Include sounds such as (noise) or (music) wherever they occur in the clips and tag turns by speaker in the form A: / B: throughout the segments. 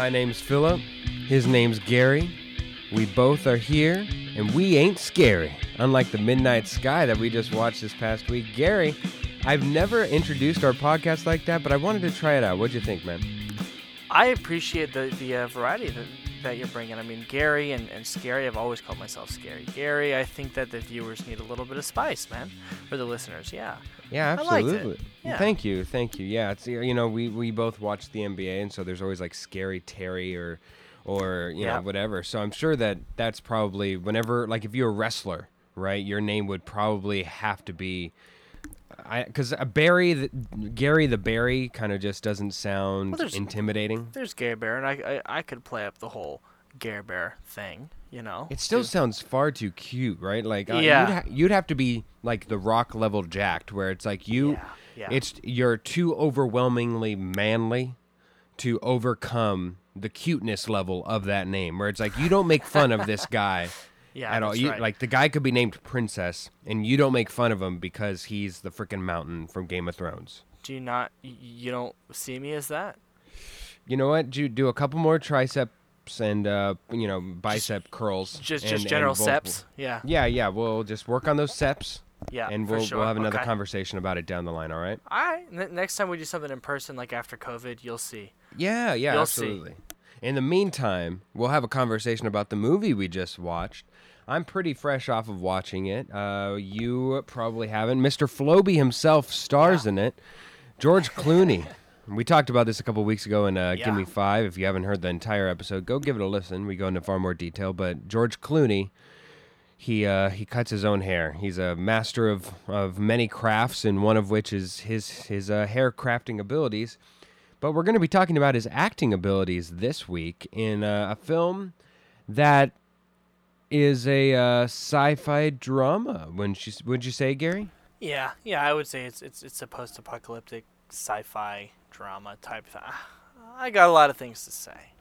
A: My name's Philip. His name's Gary. We both are here, and we ain't scary. Unlike the Midnight Sky that we just watched this past week. Gary, I've never introduced our podcast like that, but I wanted to try it out. What'd you think, man?
B: I appreciate the the uh, variety that, that you're bringing. I mean, Gary and, and Scary. I've always called myself Scary. Gary. I think that the viewers need a little bit of spice, man, for the listeners. Yeah.
A: Yeah,
B: I liked it.
A: absolutely.
B: Yeah.
A: Thank you, thank you. Yeah, it's you know we we both watch the NBA, and so there's always like Scary Terry or or you
B: Yeah.
A: know whatever. So I'm sure that that's probably whenever like if you're a wrestler, right, your name would probably have to be. I because Barry, the, Gary the Barry, kind of just doesn't sound
B: Well, there's-
A: intimidating.
B: There's Gary Bear, and I, I I could play up the whole Gary Bear thing. You know.
A: It still sounds far too cute, right? Like uh,
B: Yeah.
A: you'd, ha- you'd have to be like the Rock level jacked, where it's like you,
B: Yeah, yeah.
A: it's you're too overwhelmingly manly to overcome the cuteness level of that name. Where it's like you don't make fun of this guy (laughs)
B: yeah,
A: at all. You,
B: right.
A: Like the guy could be named Princess, and you don't make fun of him because he's the freaking mountain from Game of Thrones.
B: Do you not? You don't see me as that?
A: You know what? Do do a couple more triceps and uh, you know bicep curls.
B: Just
A: and-
B: just general
A: we'll-
B: steps. Yeah.
A: Yeah, yeah. We'll just work on those steps.
B: Yeah.
A: and we'll
B: sure.
A: we'll have another
B: okay.
A: conversation about it down the line. All right?
B: All right. N- next time we do something in person, like after COVID, you'll see.
A: Yeah, yeah,
B: You'll see.
A: absolutely. In the meantime, we'll have a conversation about the movie we just watched. I'm pretty fresh off of watching it. Uh, you probably haven't. Mr. Flowbee himself stars in it. George Clooney. (laughs) we talked about this a couple weeks ago in uh, Give Me
B: Yeah.
A: Five. If you haven't heard the entire episode, go give it a listen. We go into far more detail. But George Clooney, he uh, he cuts his own hair. He's a master of, of many crafts, and one of which is his his uh, hair crafting abilities. But we're going to be talking about his acting abilities this week in uh, a film that is a uh, sci-fi drama. Wouldn't you would you say, Gary?
B: Yeah. Yeah. I would say it's it's it's a post-apocalyptic sci-fi drama type. Th- I got a lot of things to say.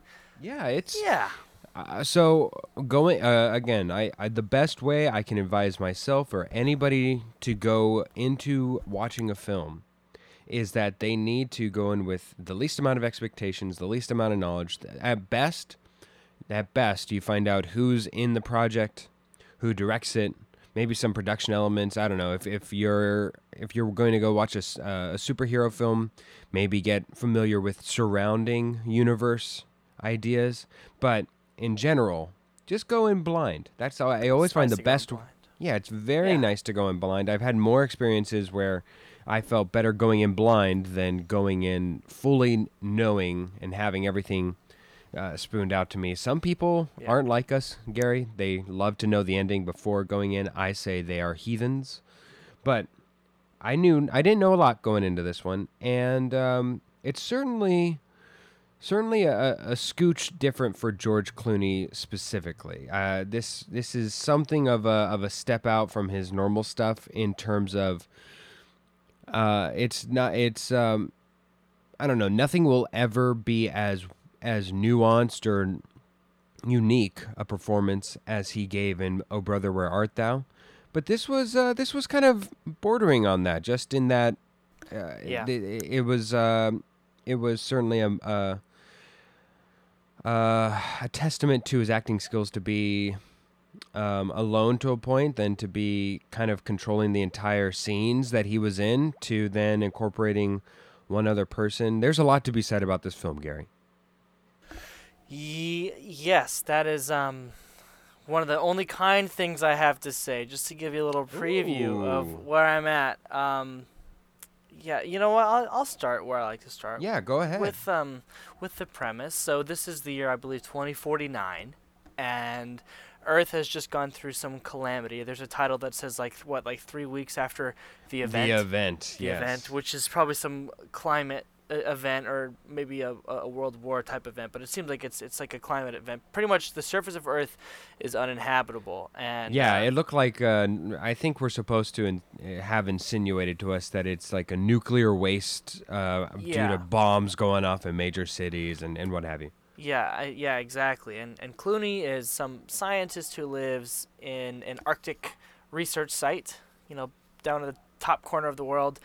A: Yeah, it's
B: Yeah.
A: Uh, so going uh, again, I, I the best way I can advise myself or anybody to go into watching a film is that they need to go in with the least amount of expectations, the least amount of knowledge. At best, at best, you find out who's in the project, who directs it, maybe some production elements. I don't know if, if you're if you're going to go watch a, uh, a superhero film, maybe get familiar with surrounding universe ideas. But in general, just go in blind. That's how I always
B: It's
A: find
B: nice
A: the
B: to go in
A: best. Yeah, it's very
B: Yeah.
A: nice to go in blind. I've had more experiences where I felt better going in blind than going in fully knowing and having everything uh, spooned out to me. Some people
B: Yeah.
A: aren't like us, Gary. They love to know the ending before going in. I say they are heathens. But I knew I didn't know a lot going into this one, and um, it's certainly certainly a, a scooch different for George Clooney specifically. Uh, this this is something of a of a step out from his normal stuff in terms of uh, it's not it's um, I don't know. Nothing will ever be as as nuanced or unique a performance as he gave in "Oh Brother, Where Art Thou." But this was uh, this was kind of bordering on that, just in that uh,
B: Yeah.
A: it, it was um, it was certainly a, a uh, a testament to his acting skills to be um, alone to a point, then to be kind of controlling the entire scenes that he was in, to then incorporating one other person. There's a lot to be said about this film, Gary.
B: Ye- yes, that is um one of the only kind things I have to say, just to give you a little preview
A: Ooh.
B: of where I'm at. Um, yeah, you know what? I'll, I'll start where I like to start.
A: Yeah, go ahead.
B: With um with the premise. So this is the year I believe 2049, and Earth has just gone through some calamity. There's a title that says like what like three weeks after the event.
A: The event,
B: the
A: yes.
B: event, which is probably some climate event or maybe a, a world war type event, but it seems like it's it's like a climate event. Pretty much, the surface of Earth is uninhabitable, and
A: Yeah,
B: uh,
A: it looked like. Uh, I think we're supposed to in, uh, have insinuated to us that it's like a nuclear waste uh, due to bombs going off in major cities and, and what have you.
B: yeah, I, yeah, exactly. And and Clooney is some scientist who lives in an Arctic research site, you know, down in the top corner of the world,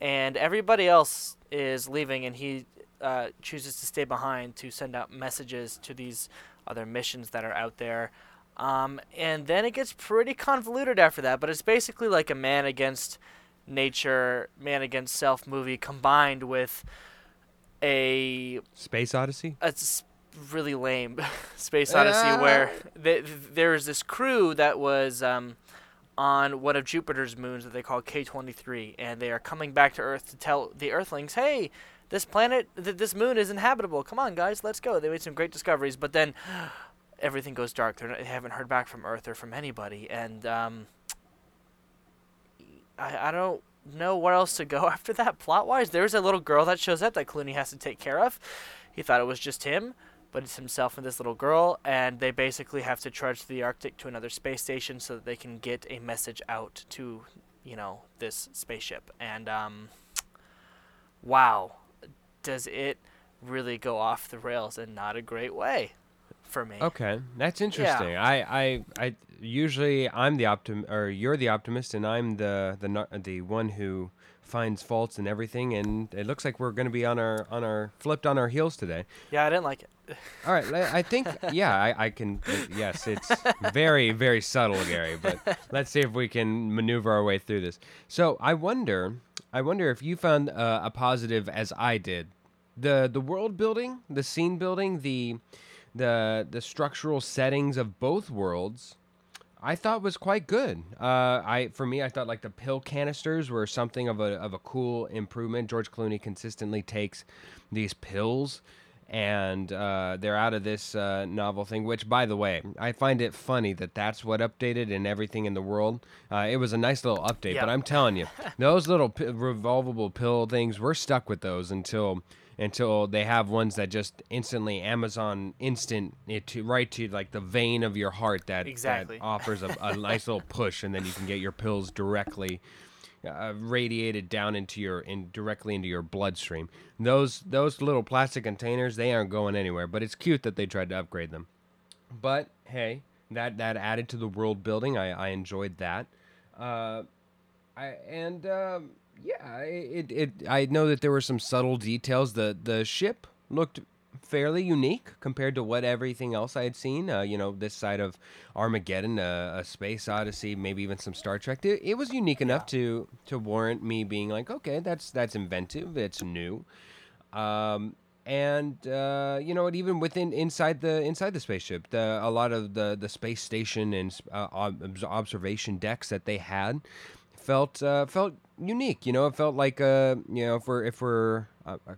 B: and everybody else is leaving, and he uh, chooses to stay behind to send out messages to these other missions that are out there. Um, and then it gets pretty convoluted after that, but it's basically like a man against nature, man against self movie combined with a
A: Space Odyssey.
B: a s- really lame (laughs) space odyssey where th- th- there was this crew that was um, on one of Jupiter's moons that they call K23, and they are coming back to Earth to tell the Earthlings, "Hey, this planet, th- this moon is inhabitable. Come on, guys, let's go." They made some great discoveries, but then (gasps) everything goes dark. Not, they haven't heard back from Earth or from anybody, and um, I I don't know where else to go (laughs) after that plot wise. There's a little girl that shows up that Clooney has to take care of. He thought it was just him, but it's himself and this little girl, and they basically have to trudge to the Arctic to another space station so that they can get a message out to, you know, this spaceship. And um, wow, does it really go off the rails in not a great way for me?
A: Okay, that's interesting. I, I, I usually I'm the optim or you're the optimist, and I'm the the the one who finds faults in everything. And it looks like we're going to be on our on our flipped on our heels today.
B: Yeah, I didn't like it. (laughs)
A: All right, I think yeah, I, I can. uh, Yes, it's very very subtle, Gary. But let's see if we can maneuver our way through this. So I wonder, I wonder if you found uh, a positive as I did. The the world building, the scene building, the the the structural settings of both worlds. I thought was quite good. Uh, I for me, I thought like the pill canisters were something of a of a cool improvement. George Clooney consistently takes these pills, and uh, they're out of this uh, novel thing. Which, by the way, I find it funny that that's what updated in everything in the world. Uh, it was a nice little update,
B: Yeah.
A: but I'm telling you, (laughs) those little pi revolvable pill things, we're stuck with those until until they have ones that just instantly Amazon instant it to right to like the vein of your heart that,
B: Exactly.
A: that (laughs) offers a, a nice little push, and then you can get your pills directly uh, radiated down into your in directly into your bloodstream. Those those little plastic containers they aren't going anywhere, but it's cute that they tried to upgrade them. But hey, that that added to the world building. I I enjoyed that. Uh, I and um, yeah, it, it I know that there were some subtle details. The the ship looked fairly unique compared to what everything else I had seen. Uh, you know, this side of Armageddon, uh, a space odyssey, maybe even some Star Trek. It, it was unique enough to to warrant me being like, okay, that's that's inventive. It's new. Um, and uh, you know? Even within inside the inside the spaceship, the a lot of the the space station and uh, ob- observation decks that they had felt uh, felt unique. You know, it felt like uh, you know if we're if we're uh, uh,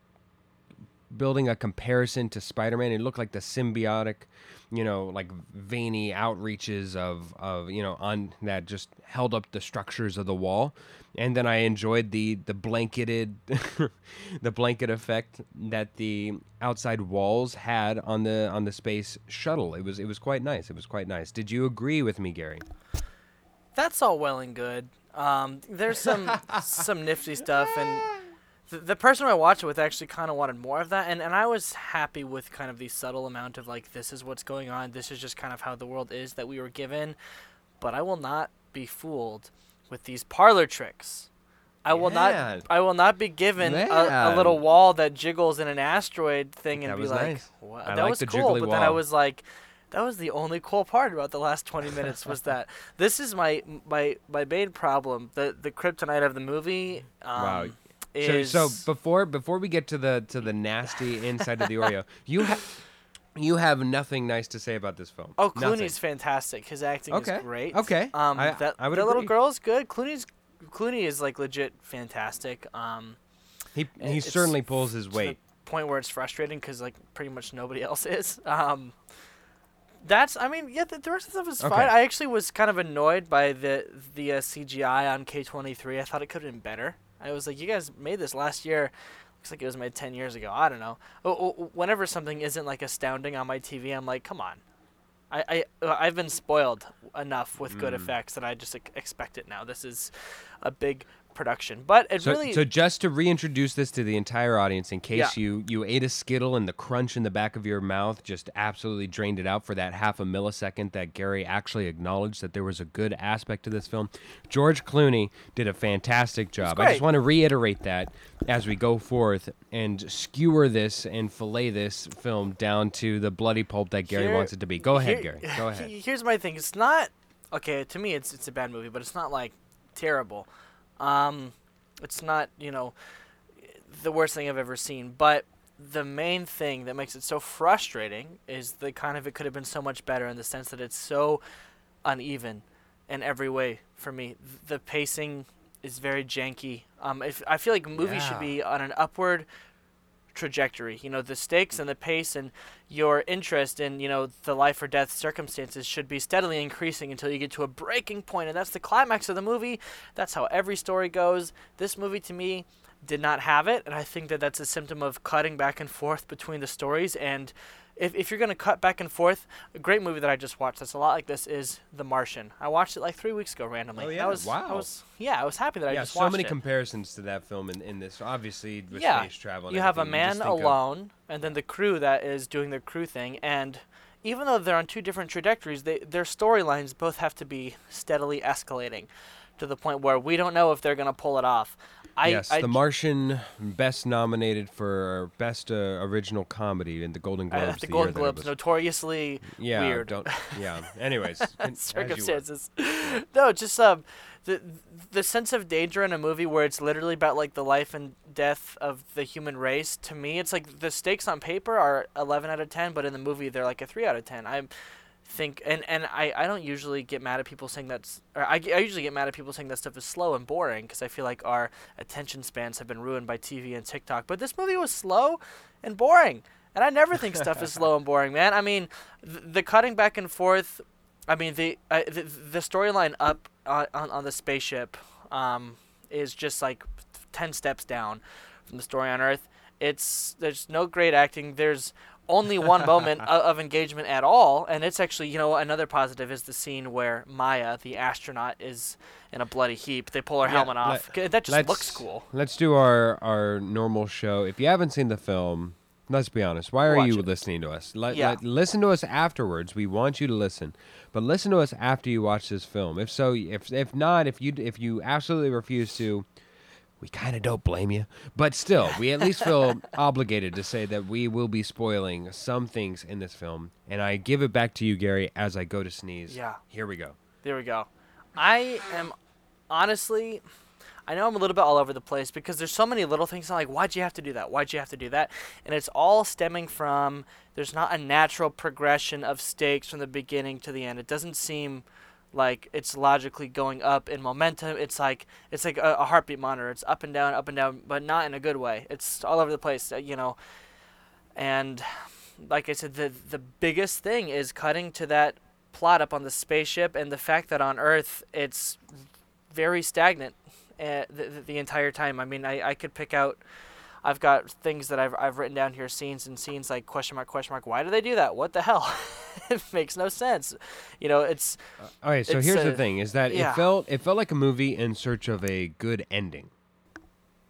A: building a comparison to Spider-Man, it looked like the symbiotic, you know, like veiny outreaches of of you know on that just held up the structures of the wall. And then I enjoyed the the blanketed, (laughs) the blanket effect that the outside walls had on the on the space shuttle. It was it was quite nice. It was quite nice. Did you agree with me, Gary?
B: That's all well and good. Um, there's some (laughs) some nifty stuff, and the, the person I watched it with actually kind of wanted more of that, and, and I was happy with kind of the subtle amount of like this is what's going on, this is just kind of how the world is that we were given, but I will not be fooled with these parlor tricks. I will
A: Yeah.
B: not. I will not be given a, a little wall that jiggles in an asteroid thing and be like,
A: nice.
B: "What?"
A: I
B: that was cool. But then I was like, that was the only cool part about the last 20 minutes was that (laughs) this is my my my main problem. The the kryptonite of the movie. Um,
A: Wow. So,
B: Is
A: so before before we get to the to the nasty inside of the Oreo, (laughs) you have you have nothing nice to say about this film.
B: Oh,
A: Nothing.
B: Clooney's fantastic. His acting
A: Okay,
B: is great.
A: okay.
B: Um,
A: I-
B: that
A: I would
B: that little girl's good. Clooney's Clooney is like legit fantastic. Um,
A: He he certainly pulls his
B: to the
A: weight.
B: point where it's frustrating because like pretty much nobody (laughs) else is. Um, that's I mean yeah the, the rest of the stuff is
A: Okay.
B: fine. I actually was kind of annoyed by the the uh, CGI on K twenty three. I thought it could have been better. I was like, you guys made this last year. Looks like it was made ten years ago. I don't know. Oh, oh, Whenever something isn't like astounding on my TV, I'm like, come on. I, I uh, I've been spoiled enough with good
A: Mm.
B: effects that I just ex- expect it now. This is a big production. But it
A: So,
B: really
A: so just to reintroduce this to the entire audience, in case
B: Yeah.
A: you you ate a skittle and the crunch in the back of your mouth just absolutely drained it out for that half a millisecond that Gary actually acknowledged that there was a good aspect to this film. George Clooney did a fantastic job. I just want to reiterate that as we go forth and skewer this and fillet this film down to the bloody pulp that Gary
B: Here-
A: wants it to be. Go ahead,
B: Here-
A: Gary. Go (laughs) ahead.
B: Here's my thing. It's not okay to me. It's it's a bad movie, but it's not like terrible. Um, it's not you know the worst thing I've ever seen. But the main thing that makes it so frustrating is the kind of it could have been so much better in the sense that it's so uneven in every way for me. The pacing is very janky. Um, if I feel like a movie should be on an upward trajectory. You know, the stakes and the pace and your interest in, you know, the life or death circumstances should be steadily increasing until you get to a breaking point and that's the climax of the movie. That's how every story goes. This movie to me did not have it and I think that that's a symptom of cutting back and forth between the stories and if, if you're going to cut back and forth, a great movie that I just watched that's a lot like this is The Martian. I watched it like three weeks ago randomly.
A: Oh,
B: I
A: yeah?
B: was, I
A: Wow.
B: was, yeah, I was happy that I just
A: so
B: watched it.
A: so many comparisons to that film in, in this. Obviously, with
B: Yeah,
A: space travel. And
B: you have a man
A: think of-
B: alone and then the crew that is doing the crew thing and even though they're on two different trajectories they, their storylines both have to be steadily escalating to the point where we don't know if they're going to pull it off I,
A: yes,
B: I
A: The Martian, best nominated for best uh, original comedy in the Golden
B: uh,
A: Globes.
B: the
A: the
B: Golden Globes notoriously
A: yeah,
B: weird.
A: Don't, yeah. (laughs) Anyways, (laughs) con- as you were.
B: circumstances. no, just um, the the sense of danger in a movie where it's literally about like the life and death of the human race. To me, it's like the stakes on paper are eleven out of ten, but in the movie they're like a three out of ten. I think, and and I I don't usually get mad at people saying that's, or I, I usually get mad at people saying that stuff is slow and boring because I feel like our attention spans have been ruined by TV and TikTok. But this movie was slow and boring. And I never think stuff is slow and (laughs) boring, man. I mean, th- the cutting back and forth I mean the uh, the, the storyline up on, on on the spaceship um, is just like ten steps down from the story on Earth. It's there's no great acting. There's only one moment of, of engagement at all, and it's actually you know another positive is the scene where Maya, the astronaut, is in a bloody heap. They pull her
A: Yeah,
B: helmet off.
A: let-
B: that just looks cool.
A: Let's do our our normal show. If you haven't seen the film, let's be honest. Why are
B: Watch
A: you
B: it.
A: listening to us? Let,
B: Yeah.
A: let- listen to us afterwards. We want you to listen, but listen to us after you watch this film. If so, if if not, if you if you absolutely refuse to. We kind of don't blame you, but still, we at least feel (laughs) obligated to say that we will be spoiling some things in this film. And I give it back to you, Gary, as I go to sneeze.
B: Yeah.
A: Here we go.
B: There we go. I am honestly, I know I'm a little bit all over the place because there's so many little things. I'm like, why'd you have to do that? Why'd you have to do that? And it's all stemming from there's not a natural progression of stakes from the beginning to the end. It doesn't seem like it's logically going up in momentum. It's like it's like a, a heartbeat monitor. It's up and down, up and down, but not in a good way. It's all over the place, uh, you know. And like I said, the the biggest thing is cutting to that plot up on the spaceship and the fact that on Earth it's very stagnant uh, the, the, the entire time. I mean, I, I could pick out. I've got things that I've, I've written down here, scenes and scenes like question mark question mark. Why do they do that? What the hell? (laughs) it makes no sense. You know, it's
A: All right, so here's the
B: uh,
A: thing: is that
B: yeah.
A: it felt it felt like a movie in search of a good ending,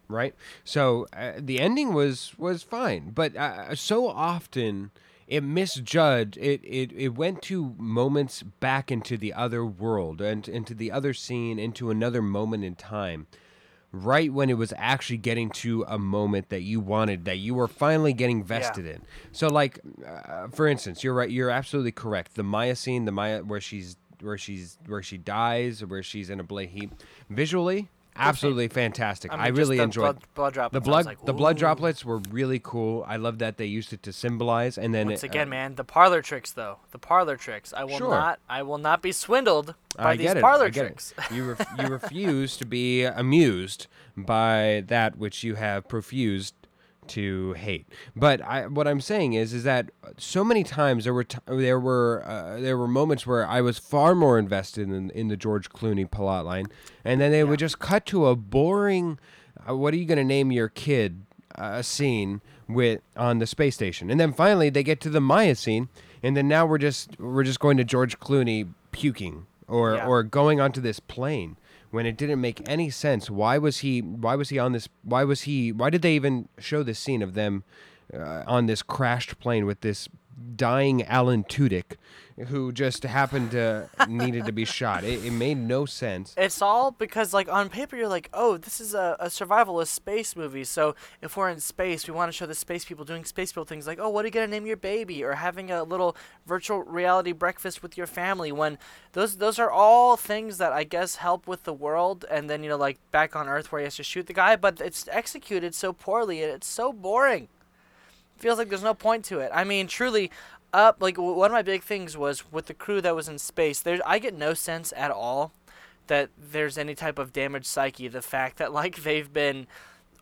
A: right? So uh, the ending was was fine, but uh, so often it misjudged. It, it it went to moments back into the other world and into the other scene, into another moment in time. Right when it was actually getting to a moment that you wanted, that you were finally getting vested in. So, like, uh, for instance, you're right. You're absolutely correct. The Maya scene, the Maya where she's where she's where she dies, where she's in a blood heap, visually, absolutely fantastic. I,
B: mean, just
A: really enjoyed
B: blood, blood droplets.
A: the blood.
B: like,
A: the blood droplets were really cool. I love that they used it to symbolize, and then
B: Once
A: it,
B: again,
A: uh,
B: man, the parlor tricks though. The parlor tricks. I will
A: Sure.
B: not. I will not be swindled by
A: I
B: these parlor
A: I
B: tricks.
A: You ref- you (laughs) refuse to be amused by that which you have profused to hate. But I, what I'm saying is, is that so many times there were t- there were uh, there were moments where I was far more invested in in the George Clooney plot line, and then they would just cut to a boring. Uh, what are you going to name your kid? Uh, scene with on the space station, and then finally they get to the Maya scene, and then now we're just we're just going to George Clooney puking or
B: Yeah.
A: or going onto this plane when it didn't make any sense. Why was he? Why was he on this? Why was he? Why did they even show this scene of them uh, on this crashed plane with this dying Alan Tudyk, who just happened to needed to be shot? It, it made no sense.
B: It's all because, like, on paper, you're like, oh, this is a, a survivalist space movie. So if we're in space, we want to show the space people doing space people things like, oh, what are you to name your baby? Or having a little virtual reality breakfast with your family. When those those are all things that I guess help with the world. And then, you know, like back on Earth where he has to shoot the guy. But it's executed so poorly and it's so boring. Feels like there's no point to it. I mean, truly, up like w- one of my big things was with the crew that was in space. There's I get no sense at all that there's any type of damaged psyche. The fact that like they've been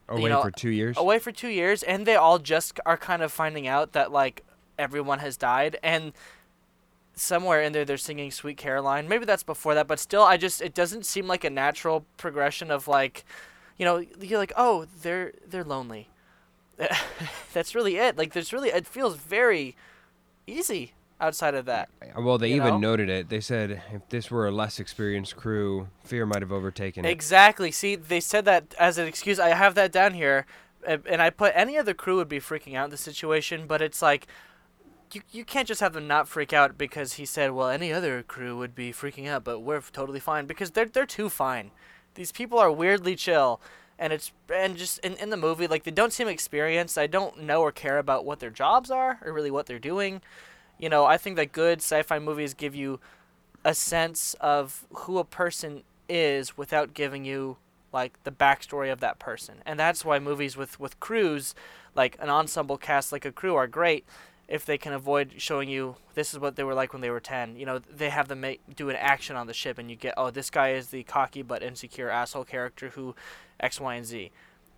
A: Away
B: know,
A: for two years.
B: away for two years and they all just are kind of finding out that like everyone has died and somewhere in there they're singing sweet caroline maybe that's before that but still i just it doesn't seem like a natural progression of like you know you're like oh they're they're lonely (laughs) that's really it like there's really it feels very easy outside of that
A: Well, they even
B: know?
A: noted it. They said if this were a less experienced crew, fear might have overtaken it.
B: Exactly. See, they said that as an excuse. I have that down here, and I put any other crew would be freaking out in the situation, but it's like you you can't just have them not freak out because he said, well, any other crew would be freaking out, but we're totally fine because they're they're too fine. These people are weirdly chill. And it's and just in, in the movie, like they don't seem experienced. I don't know or care about what their jobs are or really what they're doing. You know, I think that good sci-fi movies give you a sense of who a person is without giving you like the backstory of that person. And that's why movies with with crews, like an ensemble cast like a crew are great if they can avoid showing you this is what they were like when they were 10. You know, they have them make do an action on the ship and you get oh this guy is the cocky but insecure asshole character who X Y and Z.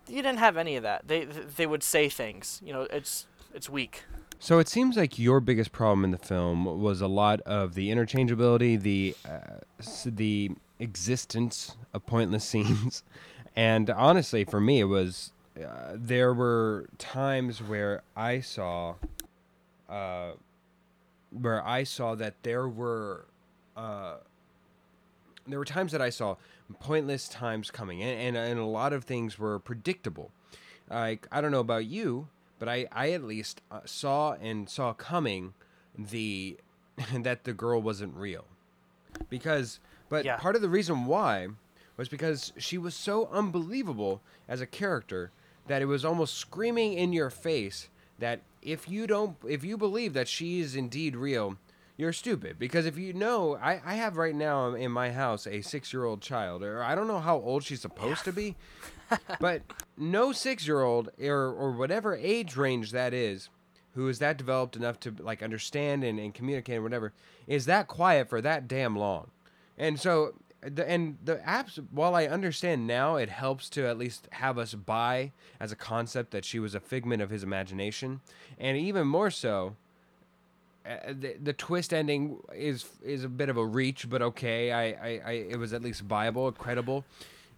B: You didn't have any of that. They they would say things. You know, it's it's weak.
A: So it seems like your biggest problem in the film was a lot of the interchangeability, the uh, the existence of pointless (laughs) scenes, and honestly, for me, it was uh, there were times where I saw, uh, where I saw that there were, uh, there were times that I saw pointless times coming, and and, and a lot of things were predictable. Like I don't know about you, but I, I at least uh, saw and saw coming the (laughs) that the girl wasn't real because but
B: Yeah.
A: part of the reason why was because she was so unbelievable as a character that it was almost screaming in your face that if you don't if you believe that she is indeed real you're stupid. Because if you know I, I have right now in my house a six year old child or i don't know how old she's supposed to be (laughs) but no six year old or, or whatever age range that is who is that developed enough to like understand and, and communicate and whatever is that quiet for that damn long. And so the and the apps while i understand now it helps to at least have us buy as a concept that she was a figment of his imagination. And even more so uh, the, the twist ending is is a bit of a reach, but okay. I, I, I it was at least viable, credible.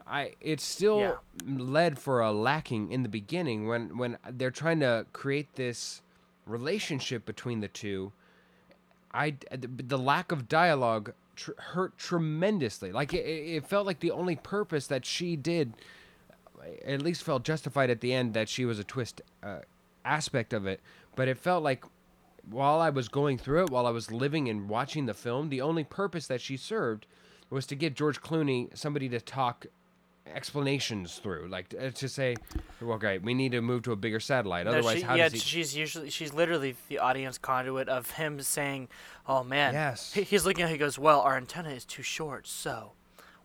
A: I it's still
B: Yeah.
A: led for a lacking in the beginning when when they're trying to create this relationship between the two. I the, the lack of dialogue tr- hurt tremendously. Like it, it felt like the only purpose that she did, at least felt justified at the end that she was a twist uh, aspect of it. But it felt like while I was going through it, while I was living and watching the film, the only purpose that she served was to give George Clooney somebody to talk explanations through, like uh, to say, "Well, okay, we need to move to a bigger satellite."
B: No,
A: Otherwise,
B: she,
A: how
B: yeah,
A: does he?"
B: she's usually she's literally the audience conduit of him saying, "Oh man,
A: Yes.
B: He, he's looking at. He goes, "Well, our antenna is too short, so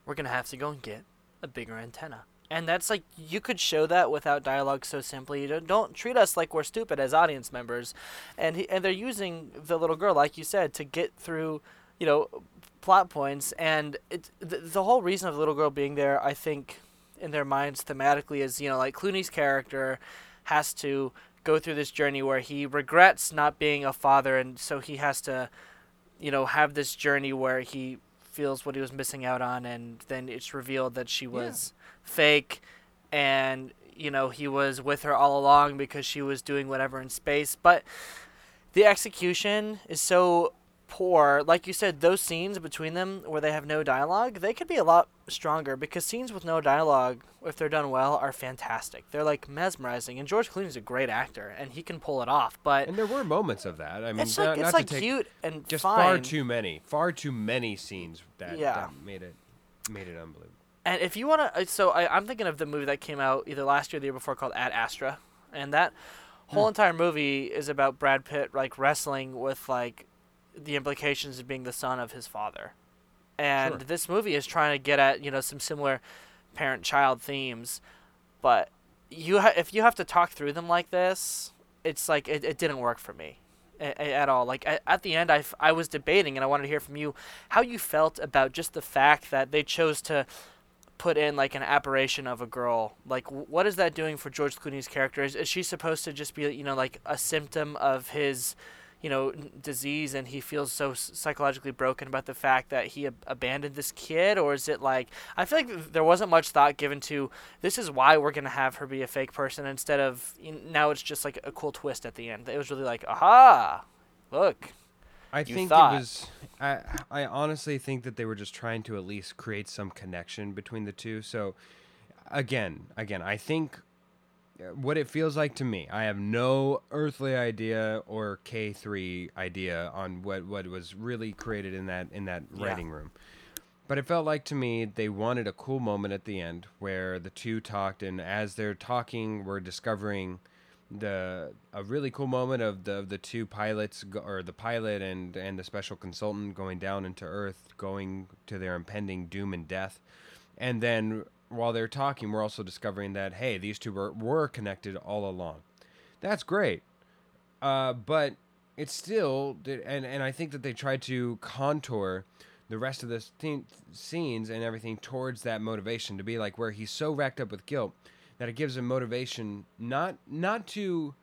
B: we're gonna have to go and get a bigger antenna." And that's like you could show that without dialogue so simply. Don't, don't treat us like we're stupid as audience members, and he, and they're using the little girl, like you said, to get through, you know, plot points. And it the, the whole reason of the little girl being there, I think, in their minds thematically is you know like Clooney's character has to go through this journey where he regrets not being a father and so he has to you know have this journey where he feels what he was missing out on and then it's revealed that she was fake and you know he was with her all along because she was doing whatever in space. But the execution is so poor. Like you said those scenes between them where they have no dialogue they could be a lot stronger because scenes with no dialogue, if they're done well, are fantastic. They're like mesmerizing, and George Clooney's a great actor, and he can pull it off. But
A: And there were moments of that. I mean,
B: it's
A: not,
B: like it's
A: to
B: like
A: take
B: cute and
A: just
B: fine.
A: far too many, far too many scenes that,
B: Yeah.
A: that made it made it unbelievable.
B: And if you want to, so I, I'm thinking of the movie that came out either last year or the year before called Ad Astra, and that whole
A: Hmm.
B: entire movie is about Brad Pitt like wrestling with like the implications of being the son of his father, and
A: Sure.
B: this movie is trying to get at you know some similar parent-child themes, but you ha- if you have to talk through them like this, it's like it, it didn't work for me. a- a- At all. Like at, at the end, I, f- I was debating, and I wanted to hear from you how you felt about just the fact that they chose to put in like an apparition of a girl. Like, wh- what is that doing for George Clooney's character? Is, is she supposed to just be, you know, like a symptom of his, you know, disease, and he feels so psychologically broken about the fact that he ab- abandoned this kid, or is it like I feel like there wasn't much thought given to this is why we're gonna have her be a fake person instead of you kn- now it's just like a cool twist at the end. It was really like, aha, look,
A: I think
B: thought.
A: it was. I I honestly think that they were just trying to at least create some connection between the two. So, again, again, I think what it feels like to me. I have no earthly idea or K three idea on what what was really created in that in that
B: Yeah.
A: writing room. But it felt like to me they wanted a cool moment at the end where the two talked, and as they're talking, we're discovering the a really cool moment of the of the two pilots go, or the pilot and and the special consultant going down into Earth, going to their impending doom and death, and then while they're talking, we're also discovering that hey, these two were were connected all along. That's great, uh, but it's still and and I think that they tried to contour the rest of the scene- scenes and everything towards that motivation to be like where he's so racked up with guilt that it gives him motivation not not to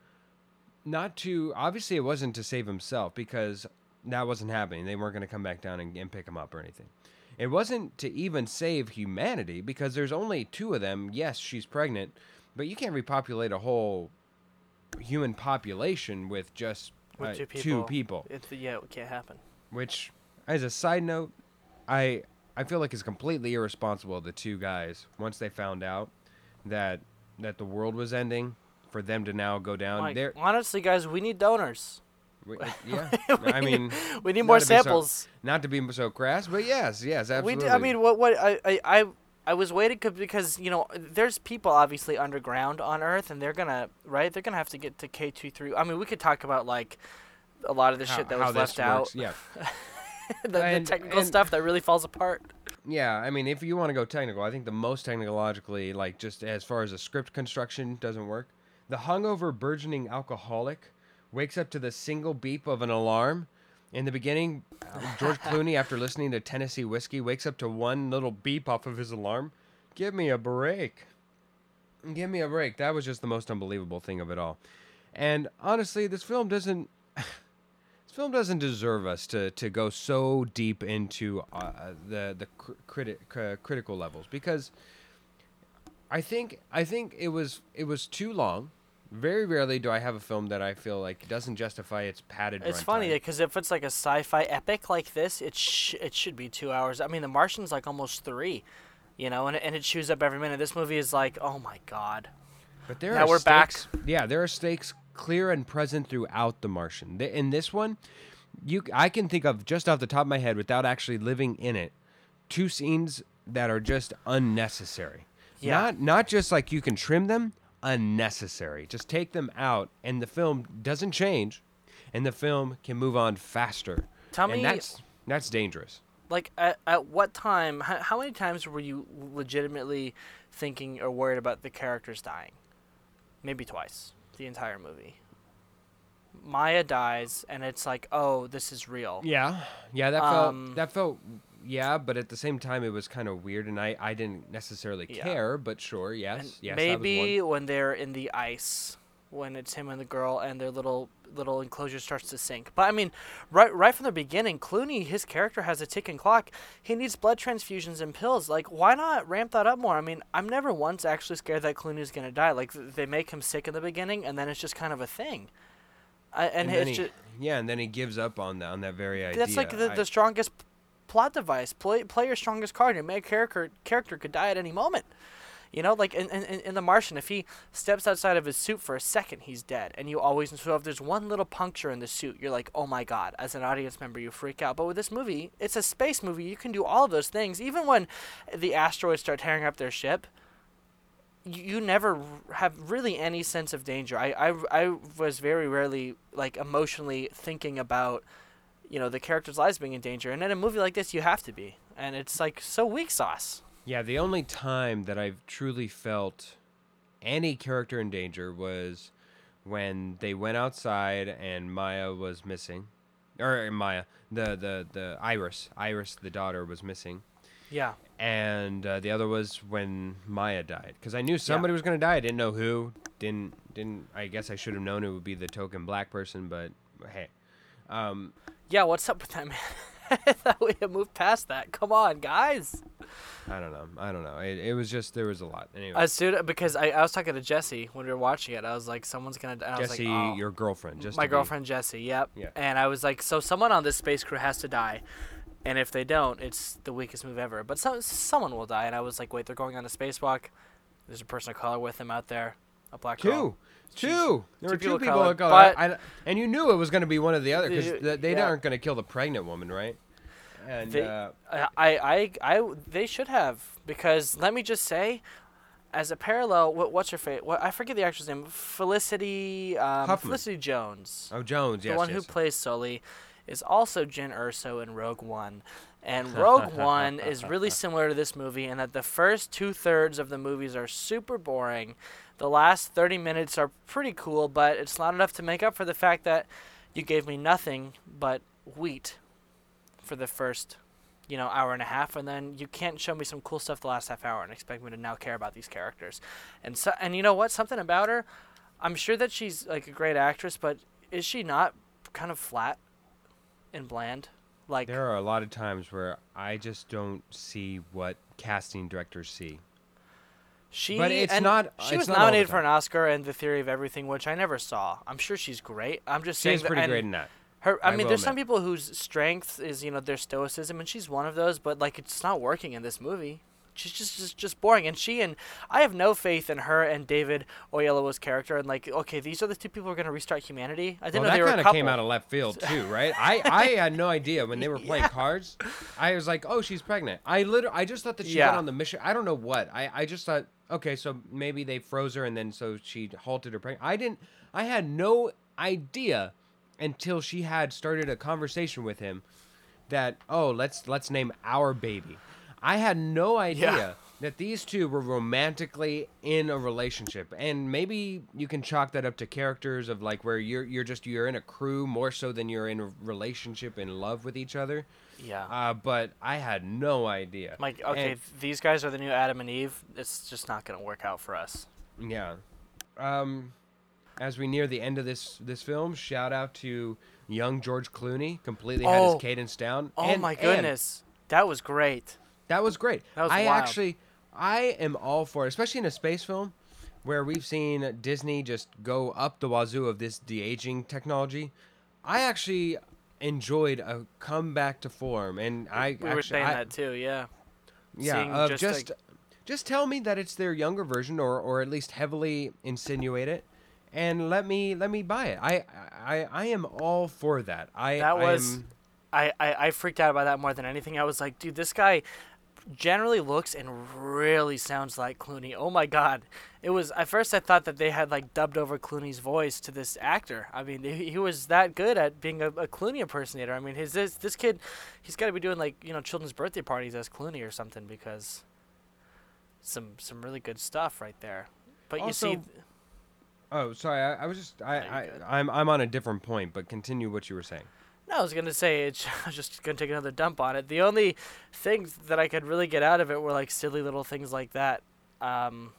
A: not to obviously it wasn't to save himself because that wasn't happening. They weren't going to come back down and, and pick him up or anything it wasn't to even save humanity because there's only two of them yes she's pregnant but you can't repopulate a whole human population with just
B: With
A: uh,
B: two
A: two
B: people.
A: people
B: It's yeah, it can't happen.
A: which as a side note i i feel like it's completely irresponsible of the two guys once they found out that that the world was ending for them to now go down
B: Like,
A: there
B: honestly, guys, we need donors. (laughs)
A: yeah
B: We
A: i
B: need-
A: mean
B: We need more
A: be so-
B: samples.
A: not to be so crass but yes yes
B: We
A: absolutely
B: d- I mean, what what I I I, I was waiting because you know there's people obviously underground on Earth, and they're gonna right. They're gonna have to get to K two three. I mean, we could talk about like a lot of the
A: how,
B: shit that was left out,
A: works. yeah (laughs)
B: the, the technical
A: and-
B: stuff that really falls apart.
A: Yeah, I mean, if you want to go technical, I think the most technologically, like just as far as the script construction doesn't work, the hungover burgeoning alcoholic wakes up to the single beep of an alarm. In the beginning, George (laughs) Clooney, after listening to Tennessee whiskey, wakes up to one little beep off of his alarm. Give me a break. Give me a break. That was just the most unbelievable thing of it all. And honestly, this film doesn't (laughs) this film doesn't deserve us to, to go so deep into uh, the the cr- criti- cr- critical levels because I think I think it was it was too long. Very rarely do I have a film that I feel like doesn't justify its padded.
B: It's funny because if it's like a sci-fi epic like this, it sh- it should be two hours. I mean, The Martian's like almost three, you know, and it, and it chews up every minute. This movie is like, oh my god.
A: But there
B: Now
A: are
B: we're back.
A: stakes, Yeah, there are stakes clear and present throughout The Martian. In this one, you I can think of just off the top of my head without actually living in it, two scenes that are just unnecessary.
B: Yeah.
A: Not not just like you can trim them, unnecessary. Just take them out and the film doesn't change and the film can move on faster.
B: Tell
A: and
B: me-
A: that's that's dangerous.
B: Like at, at what time? How, how many times were you legitimately thinking or worried about the characters dying? Maybe twice. The entire movie. Maya dies, and it's like, oh, this is real.
A: Yeah, yeah, that felt
B: Um,
A: that felt yeah, but at the same time it was kind of weird, and I I didn't necessarily
B: Yeah.
A: care, but sure, yes,
B: And
A: yes,
B: maybe when they're in the ice, when it's him and the girl, and their little little enclosure starts to sink. But I mean, right right from the beginning, Clooney, his character has a ticking clock. He needs blood transfusions and pills. Like, why not ramp that up more? I mean, I'm never once actually scared that Clooney's gonna die. Like, they make him sick in the beginning, and then it's just kind of a thing. I, and.
A: And
B: it's
A: he,
B: just
A: yeah, and then he gives up on that on that very idea.
B: that's like the, the strongest plot device. Play play your strongest card. Your main character character could die at any moment. You know, like in, in, in The Martian, if he steps outside of his suit for a second, he's dead. And you always, so if there's one little puncture in the suit, you're like, oh my god. As an audience member, you freak out. But with this movie, it's a space movie. You can do all of those things. Even when the asteroids start tearing up their ship, you, you never have really any sense of danger. I, I, I was very rarely, like, emotionally thinking about, you know, the characters' lives being in danger. And in a movie like this, you have to be. And it's, like, so weak sauce.
A: Yeah, the only time that I've truly felt any character in danger was when they went outside and Maya was missing, or Maya, the the the Iris, Iris, the daughter was missing.
B: Yeah.
A: And uh, the other was when Maya died, because I knew somebody was gonna die. I didn't know who. Didn't didn't. I guess I should have known it would be the token black person, but hey. Um,
B: yeah, what's up with that man? (laughs) I thought we had moved past that. Come on, guys.
A: I don't know. I don't know. It, it was just there was a lot. Anyway,
B: As soon because I, I was talking to Jesse when we were watching it. I was like, someone's gonna. Was
A: Jesse,
B: like, oh.
A: your girlfriend, just
B: my
A: to be-
B: girlfriend Jesse. Yep.
A: Yeah.
B: And I was like, so someone on this space crew has to die, and if they don't, it's the weakest move ever. But some someone will die, and I was like, wait, they're going on a spacewalk. There's a person of color with them out there, a black girl.
A: Two, two. There were
B: two people
A: people
B: of
A: of
B: color, but-
A: I, and you knew it was going to be one or the other because
B: The-
A: they
B: yeah.
A: aren't going to kill the pregnant woman, right? And
B: They-
A: uh,
B: I, I, I, I, they should have because let me just say, as a parallel, what, what's her face? What I forget the actress name. Felicity, um, Felicity Jones.
A: oh Jones, Yes.
B: the one
A: yes.
B: who plays Sully, is also Jyn Erso in Rogue One. And (laughs) Rogue One is really similar to this movie in that the first two thirds of the movies are super boring. The last 30 minutes are pretty cool, but it's not enough to make up for the fact that you gave me nothing but wheat for the first, you know, hour and a half, and then you can't show me some cool stuff the last half hour and expect me to now care about these characters. And so, and you know what? Something about her, I'm sure that she's like a great actress, but is she not kind of flat and bland? Like
A: There are a lot of times where I just don't see what casting directors see.
B: she,
A: but it's
B: and
A: not-
B: She
A: it's
B: was
A: not
B: nominated for an Oscar in The Theory of Everything, which I never saw. I'm sure she's great. I'm just saying
A: She's pretty great in that.
B: Her, I,
A: I
B: mean,
A: will
B: there's some people whose strength is you know their stoicism, and she's one of those. But like, it's not working in this movie. She's just just, just boring. And she and I have no faith in her and David Oyelowo's character. And like, okay, these are the two people who are gonna restart humanity. I didn't
A: Well,
B: know they
A: that kind of came out of left field too, (laughs) right? I, I had no idea when they were (laughs) playing cards. I was like, oh, she's pregnant. I literally, I just thought that she
B: Yeah.
A: went on the mission. I don't know what. I, I just thought, okay, so maybe they froze her and then so she halted her pregnancy. I didn't. I had no idea until she had started a conversation with him that oh, let's let's name our baby. I had no idea
B: Yeah.
A: that these two were romantically in a relationship and maybe you can chalk that up to characters of like where you're you're just you're in a crew more so than you're in a relationship in love with each other
B: Yeah.
A: uh, but i had no idea
B: like, okay,
A: And-
B: these guys are the new Adam and Eve. It's just not gonna work out for us.
A: yeah um as we near the end of this this film shout out to young george clooney completely had
B: Oh.
A: his cadence down
B: Oh
A: And-
B: my
A: and
B: goodness, that was great.
A: That was great.
B: That was
A: I
B: wild.
A: actually, I am all for it, especially in a space film where we've seen Disney just go up the wazoo of this de aging technology. I actually enjoyed a comeback to form, and I
B: We
A: actually,
B: were saying
A: I-
B: that too. Yeah.
A: yeah, uh,
B: just,
A: just
B: like-
A: just tell me that it's their younger version, or or at least heavily insinuate it. And let me let me buy it. I I, I am all for that. I
B: That
A: I
B: was-
A: am-
B: I, I, I freaked out about that more than anything. I was like, dude, this guy generally looks and really sounds like Clooney. Oh my god. It was at first I thought that they had like dubbed over Clooney's voice to this actor. I mean, he, he was that good at being a, a Clooney impersonator. I mean, his this this kid, he's got to be doing like, you know, children's birthday parties as Clooney or something because some some really good stuff right there. But you see
A: oh sorry. I, I was just I, I. I'm I'm on a different point, but continue what you were saying.
B: No, I was gonna say it's (laughs) I was just gonna take another dump on it. The only things that I could really get out of it were like silly little things like that. Um,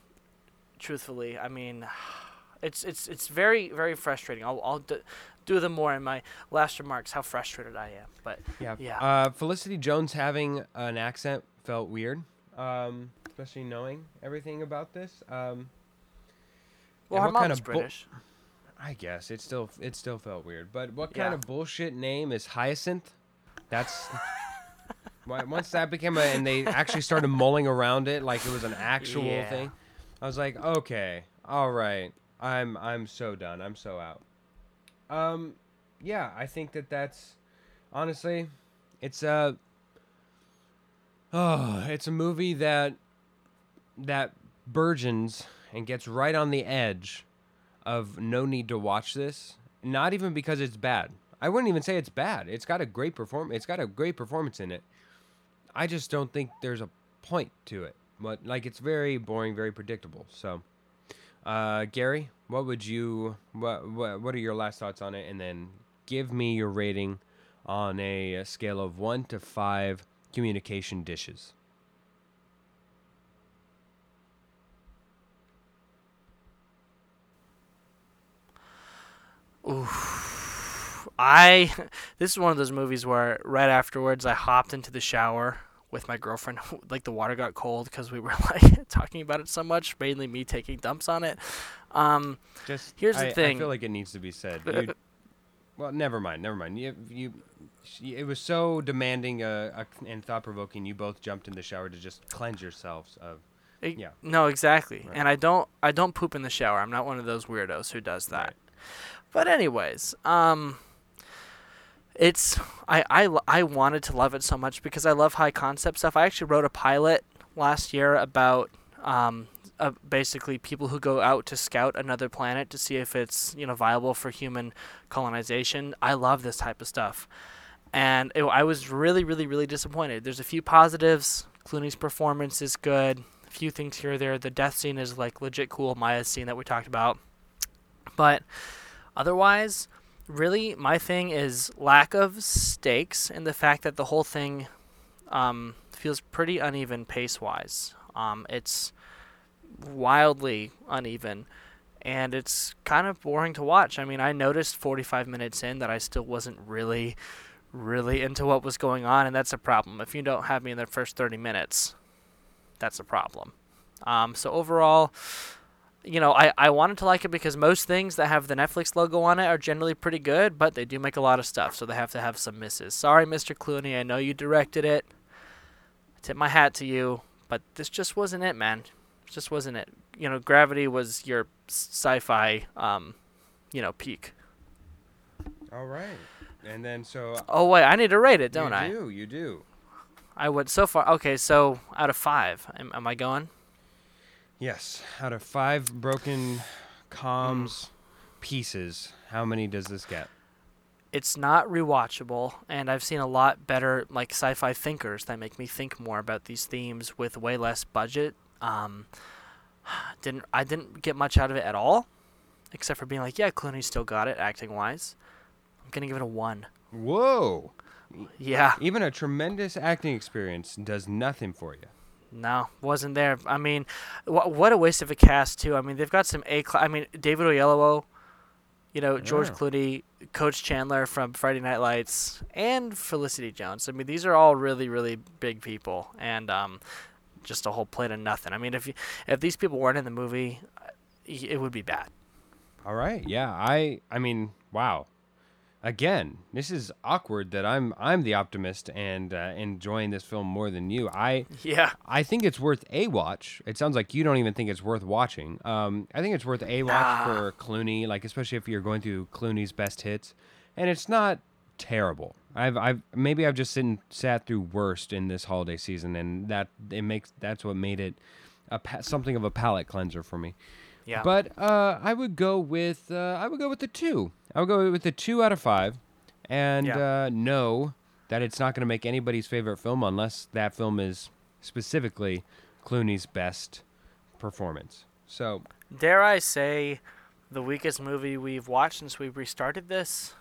B: truthfully, I mean, (sighs) it's it's it's very very frustrating. I'll I'll d- do them more in my last remarks. How frustrated I am, but
A: Yeah.
B: Yeah.
A: Uh, Felicity Jones having an accent felt weird, um, especially knowing everything about this. Um,
B: well, her mom's
A: kind of
B: British.
A: I guess it still it still felt weird. But what kind
B: Yeah.
A: of bullshit name is Hyacinth? That's (laughs) Once that became a, and they actually started mulling around it like it was an actual
B: Yeah.
A: thing. I was like, okay, all right, I'm I'm so done. I'm so out. Um, yeah, I think that that's honestly, it's a, oh, it's a movie that that burgeons and gets right on the edge of no need to watch this. Not even because it's bad. I wouldn't even say it's bad. It's got a great perform. It's got a great performance in it. I just don't think there's a point to it. But like it's very boring, very predictable. So, uh, Gary, what would you what, what what are your last thoughts on it? And then give me your rating on a, uh scale of one to five communication dishes.
B: I this is one of those movies where right afterwards I hopped into the shower with my girlfriend. (laughs) Like the water got cold because we were (laughs) like talking about it so much. Mainly me taking dumps on it. Um,
A: Just
B: Here's the
A: I- I feel like it needs to be said. (laughs) You- well, never mind. Never mind. You, you, it was so demanding uh, uh, and thought provoking. You both jumped in the shower to just cleanse yourselves of.
B: it-
A: Yeah.
B: No, exactly.
A: Right.
B: And I don't I don't poop in the shower. I'm not one of those weirdos who does that.
A: Right.
B: But anyways, um it's I, I I wanted to love it so much because I love high concept stuff. I actually wrote a pilot last year about um uh, basically people who go out to scout another planet to see if it's you know viable for human colonization. I love this type of stuff, and it, I was really really really disappointed. There's a few positives. Clooney's performance is good. A few things here or there. The death scene is like legit cool. Maya's scene that we talked about, but otherwise really my thing is lack of stakes and the fact that the whole thing um, feels pretty uneven pace wise. Um, it's wildly uneven and it's kind of boring to watch. I mean, I noticed 45 minutes in that I still wasn't really, really into what was going on, and that's a problem. If you don't have me in the first 30 minutes, that's a problem. Um, so overall, you know, I, I wanted to like it because most things that have the Netflix logo on it are generally pretty good, but they do make a lot of stuff, so they have to have some misses. Sorry, Mr. Clooney, I know you directed it. I tip my hat to you, but this just wasn't it, man. It just wasn't it. You know, Gravity was your sci-fi, um, you know, peak.
A: All right. And then so.
B: Oh wait, I need to rate it, don't
A: you
B: I?
A: You do. You do.
B: I would so far. Okay, so out of five, am, am I going?
A: Yes. Out of five broken comms pieces, how many does this get?
B: it's not rewatchable and i've seen a lot better like sci-fi thinkers that make me think more about these themes with way less budget um, (sighs) didn't i didn't get much out of it at all except for being like yeah clooney still got it acting wise i'm gonna give it a one
A: Whoa.
B: yeah
A: Even a tremendous acting experience does nothing for you.
B: No wasn't there i mean wh- what a waste of a cast too i mean they've got some a cl- i mean david oyelowo you know george
A: Yeah.
B: clooney coach chandler from friday night lights and felicity jones i mean these are all really really big people and um, just a whole plate of nothing i mean if you, if these people weren't in the movie it would be bad
A: All right. Yeah. I. I mean, wow. Again, this is awkward that I'm I'm the optimist and uh, enjoying this film more than you. I
B: yeah
A: I think it's worth a watch. It sounds like you don't even think it's worth watching. Um, I think it's worth a watch
B: Nah.
A: for Clooney, like especially if you're going through Clooney's best hits, and it's not terrible. I've I've maybe I've just sitting, sat through worst in this holiday season, and that it makes that's what made it a something of a palate cleanser for me.
B: Yeah
A: But uh, I would go with uh, I would go with the two. I would go with the two out of five, and
B: Yeah.
A: uh, know that it's not going to make anybody's favorite film unless that film is specifically Clooney's best performance. So
B: dare I say, the weakest movie we've watched since we restarted this?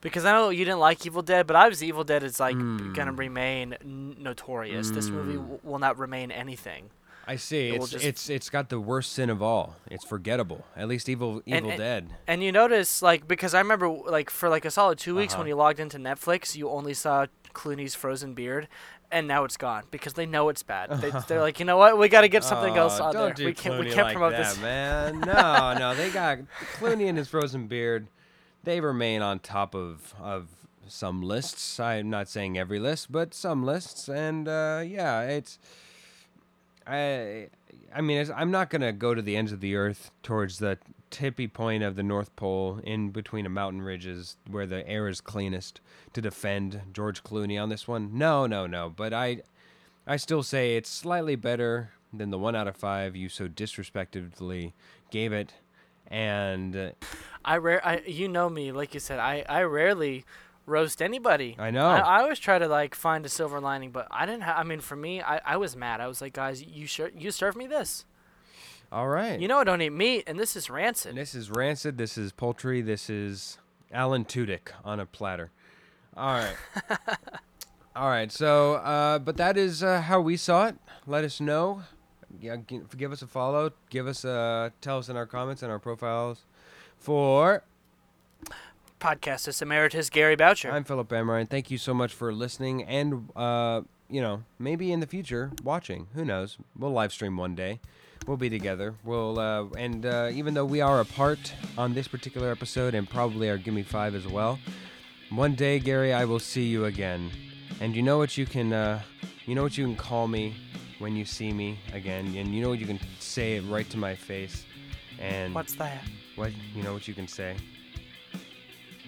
B: Because I know you didn't like Evil Dead, but obviously Evil Dead is like
A: Mm.
B: gonna remain n- notorious. This movie w- will not remain anything.
A: I see it's
B: just-
A: it's it's got the worst sin of all. It's forgettable. At least Evil Evil
B: and-
A: Dead.
B: And you notice, like, because I remember, like, for like a solid two weeks
A: Uh-huh.
B: when you logged into Netflix, you only saw Clooney's frozen beard, and now it's gone because they know it's bad. They, they're (laughs) like, you know what, we got to get something else
A: Oh,
B: on
A: don't
B: there.
A: do
B: We can't, we
A: Clooney
B: can't
A: like
B: promote
A: that,
B: this.
A: man. (laughs) No, no, they got Clooney and his frozen beard. They remain on top of of some lists. I'm not saying every list, but some lists, and uh, yeah, it's. I, I mean, I'm not gonna go to the ends of the earth towards the tippy point of the North Pole, in between the mountain ridges where the air is cleanest, to defend George Clooney on this one. No, no, no. But I, I still say it's slightly better than the one out of five you so disrespectfully gave it, and uh,
B: I rare, I you know me, like you said, I I rarely roast anybody.
A: I know.
B: I, I always try to like find a silver lining, but I didn't. Ha- I mean, for me, I, I was mad. I was like, guys, you sure you served me this?
A: all right.
B: You know I don't eat meat, and this is rancid.
A: This is rancid. This is poultry. This is Alan Tudyk on a platter. All right. (laughs) All right. So, uh, but that is uh, how we saw it. Let us know. Yeah, give us a follow. Give us uh, tell us in our comments and our profiles. For
B: Podcastus Emeritus Gary Boucher.
A: I'm Philip Amrine. Thank you so much for listening, and uh, you know maybe in the future watching. Who knows? We'll live stream one day. We'll be together. We'll uh, and uh, even though we are apart on this particular episode and probably our Gimme Five as well, one day, Gary, I will see you again. And you know what you can, uh, you know what you can call me when you see me again, and you know what you can say it right to my face. And
B: What's that?
A: what you know what you can say?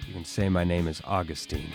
A: You can say my name is Augustine.